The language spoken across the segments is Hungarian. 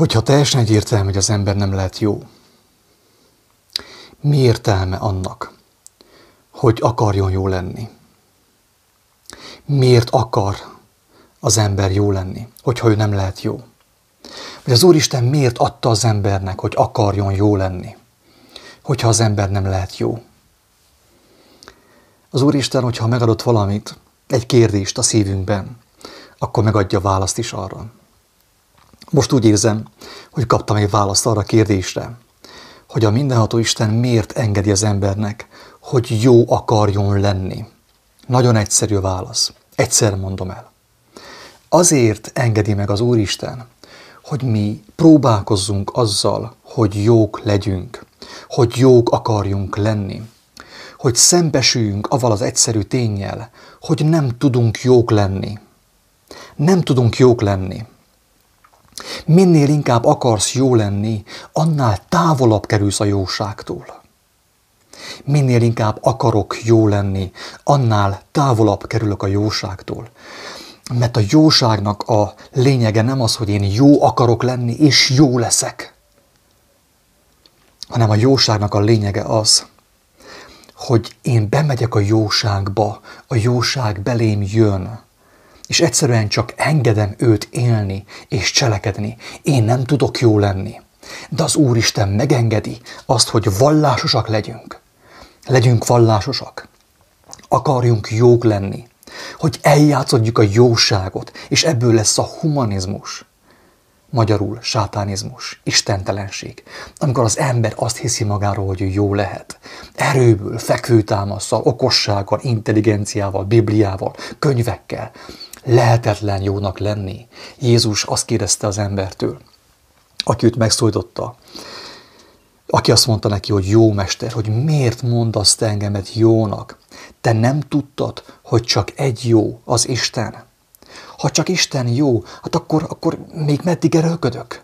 Hogyha teljesen egyértelmű, hogy az ember nem lehet jó, mi értelme annak, hogy akarjon jó lenni? Miért akar az ember jó lenni, hogyha ő nem lehet jó? Vagy az Úristen miért adta az embernek, hogy akarjon jó lenni, hogyha az ember nem lehet jó? Az Úristen, hogyha megadott valamit, egy kérdést a szívünkben, akkor megadja választ is arra. Most úgy érzem, hogy kaptam egy választ arra a kérdésre, hogy a mindenható Isten miért engedi az embernek, hogy jó akarjon lenni. Nagyon egyszerű a válasz. Egyszer mondom el. Azért engedi meg az Úristen, hogy mi próbálkozzunk azzal, hogy jók legyünk, hogy jók akarjunk lenni, hogy szembesüljünk avval az egyszerű tényel, hogy nem tudunk jók lenni. Nem tudunk jók lenni. Minél inkább akarsz jó lenni, annál távolabb kerülsz a jóságtól. Minél inkább akarok jó lenni, annál távolabb kerülök a jóságtól. Mert a jóságnak a lényege nem az, hogy én jó akarok lenni, és jó leszek, hanem a jóságnak a lényege az, hogy én bemegyek a jóságba, a jóság belém jön, és egyszerűen csak engedem őt élni és cselekedni. Én nem tudok jó lenni. De az Úristen megengedi azt, hogy vallásosak legyünk. Legyünk vallásosak. Akarjunk jók lenni. Hogy eljátszodjuk a jóságot, és ebből lesz a humanizmus. Magyarul sátánizmus, istentelenség. Amikor az ember azt hiszi magáról, hogy ő jó lehet. Erőből, fekvőtámaszsal, okossággal, intelligenciával, bibliával, könyvekkel. Lehetetlen jónak lenni. Jézus azt kérdezte az embertől, aki őt megszólította, aki azt mondta neki, hogy jó mester, hogy miért mondasz te engemet jónak? Te nem tudtad, hogy csak egy jó, az Isten. Ha csak Isten jó, hát akkor, akkor még meddig erőlködök?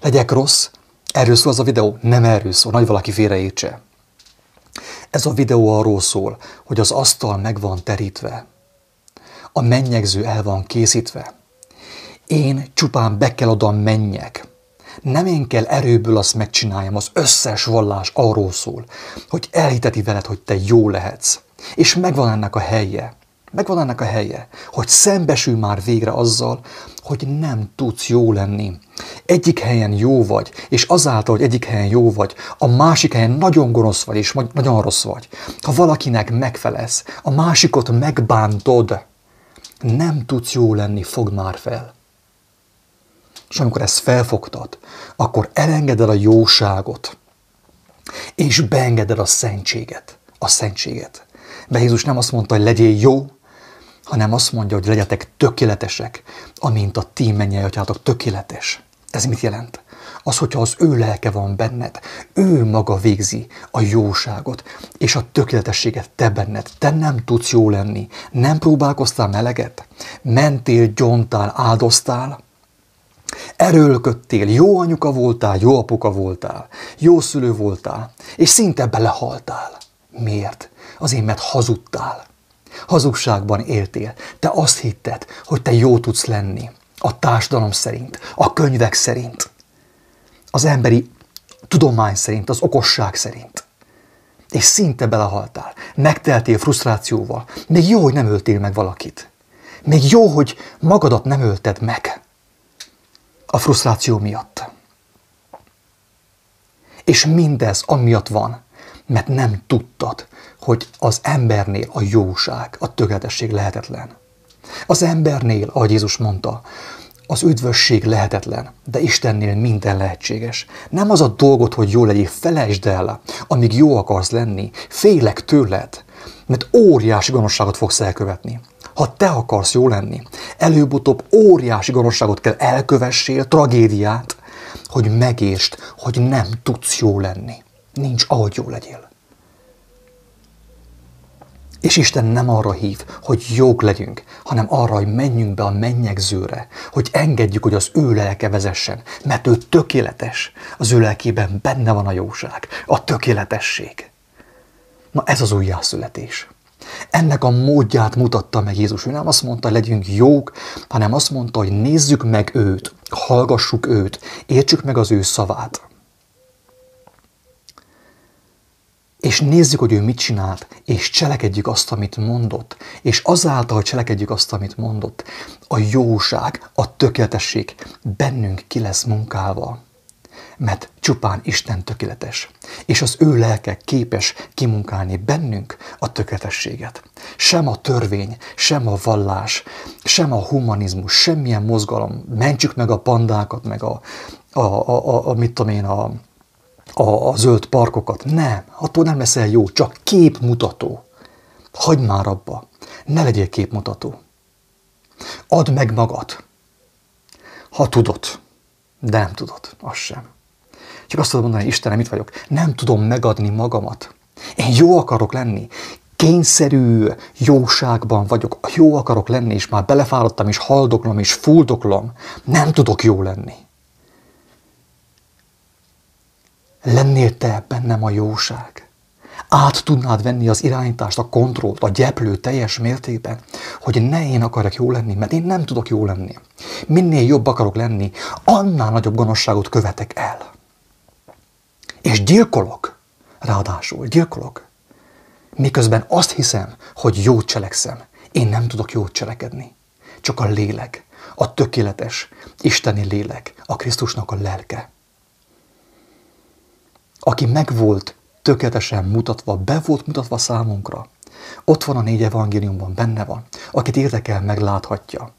Legyek rossz? Erről szól az a videó? Nem erről szól, nagy valaki félreértse. Ez a videó arról szól, hogy az asztal meg van terítve, a mennyegző el van készítve. Én csupán be kell oda menjek. Nem én kell erőből azt megcsináljam, az összes vallás arról szól, hogy elhiteti veled, hogy te jó lehetsz. És megvan ennek a helye. Megvan ennek a helye, hogy szembesülj már végre azzal, hogy nem tudsz jó lenni. Egyik helyen jó vagy, és azáltal, hogy egyik helyen jó vagy, a másik helyen nagyon gonosz vagy, és nagyon rossz vagy. Ha valakinek megfelesz, a másikot megbántod, nem tudsz jó lenni, fogd már fel. És amikor ezt felfogtad, akkor elengeded a jóságot, és beengeded a szentséget. A szentséget. De Jézus nem azt mondta, hogy legyél jó, hanem azt mondja, hogy legyetek tökéletesek, amint a ti mennyei atyátok tökéletes. Ez mit jelent? Az, hogyha az ő lelke van benned, ő maga végzi a jóságot és a tökéletességet te benned. Te nem tudsz jó lenni, nem próbálkoztál meleget, mentél, gyontál, áldoztál, Erőlködtél, jó anyuka voltál, jó apuka voltál, jó szülő voltál, és szinte belehaltál. Miért? Azért, mert hazudtál. Hazugságban éltél. Te azt hitted, hogy te jó tudsz lenni. A társadalom szerint, a könyvek szerint az emberi tudomány szerint, az okosság szerint. És szinte belehaltál. Megteltél frusztrációval. Még jó, hogy nem öltél meg valakit. Még jó, hogy magadat nem ölted meg a frusztráció miatt. És mindez amiatt van, mert nem tudtad, hogy az embernél a jóság, a tökéletesség lehetetlen. Az embernél, ahogy Jézus mondta, az üdvösség lehetetlen, de Istennél minden lehetséges. Nem az a dolgot, hogy jó legyél, felejtsd el, amíg jó akarsz lenni, félek tőled, mert óriási gonoszságot fogsz elkövetni. Ha te akarsz jó lenni, előbb-utóbb óriási gonoszságot kell elkövessél, tragédiát, hogy megértsd, hogy nem tudsz jó lenni. Nincs ahogy jó legyél. És Isten nem arra hív, hogy jók legyünk, hanem arra, hogy menjünk be a mennyegzőre, hogy engedjük, hogy az ő lelke vezessen, mert ő tökéletes. Az ő lelkében benne van a jóság, a tökéletesség. Na ez az újjászületés. Ennek a módját mutatta meg Jézus. Ő nem azt mondta, hogy legyünk jók, hanem azt mondta, hogy nézzük meg őt, hallgassuk őt, értsük meg az ő szavát. És nézzük, hogy ő mit csinált, és cselekedjük azt, amit mondott, és azáltal, cselekedjük azt, amit mondott, a jóság, a tökéletesség bennünk ki lesz munkálva. Mert csupán Isten tökéletes, és az ő lelke képes kimunkálni bennünk a tökéletességet. Sem a törvény, sem a vallás, sem a humanizmus, semmilyen mozgalom, mentsük meg a pandákat, meg a, a, a, a, a mit tudom én, a, a, a zöld parkokat. Nem, attól nem leszel jó, csak képmutató. Hagyd már abba, ne legyél képmutató. Add meg magad, ha tudod, de nem tudod, az sem. Csak azt tudod mondani, Istenem, mit vagyok? Nem tudom megadni magamat. Én jó akarok lenni, kényszerű jóságban vagyok, jó akarok lenni, és már belefáradtam, és haldoklom, és fuldoklom. Nem tudok jó lenni. Lennél te bennem a jóság. Át tudnád venni az irányítást, a kontrollt, a gyeplő teljes mértékben, hogy ne én akarok jó lenni, mert én nem tudok jó lenni. Minél jobb akarok lenni, annál nagyobb gonoszságot követek el. És gyilkolok, ráadásul gyilkolok. Miközben azt hiszem, hogy jót cselekszem, én nem tudok jót cselekedni. Csak a lélek, a tökéletes, isteni lélek, a Krisztusnak a lelke aki meg volt tökéletesen mutatva, be volt mutatva számunkra. Ott van a négy evangéliumban, benne van. Akit érdekel, megláthatja.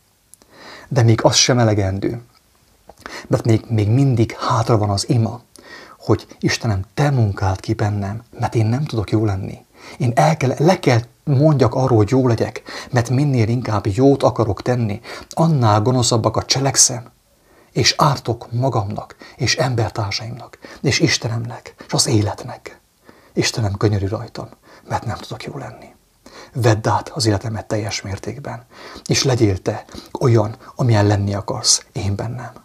De még az sem elegendő. Mert még, még mindig hátra van az ima, hogy Istenem, te munkált ki bennem, mert én nem tudok jó lenni. Én el kell, le kell mondjak arról, hogy jó legyek, mert minél inkább jót akarok tenni, annál gonoszabbakat cselekszem, és ártok magamnak, és embertársaimnak, és Istenemnek, és az életnek. Istenem, könyörű rajtam, mert nem tudok jó lenni. Vedd át az életemet teljes mértékben, és legyél te olyan, amilyen lenni akarsz én bennem.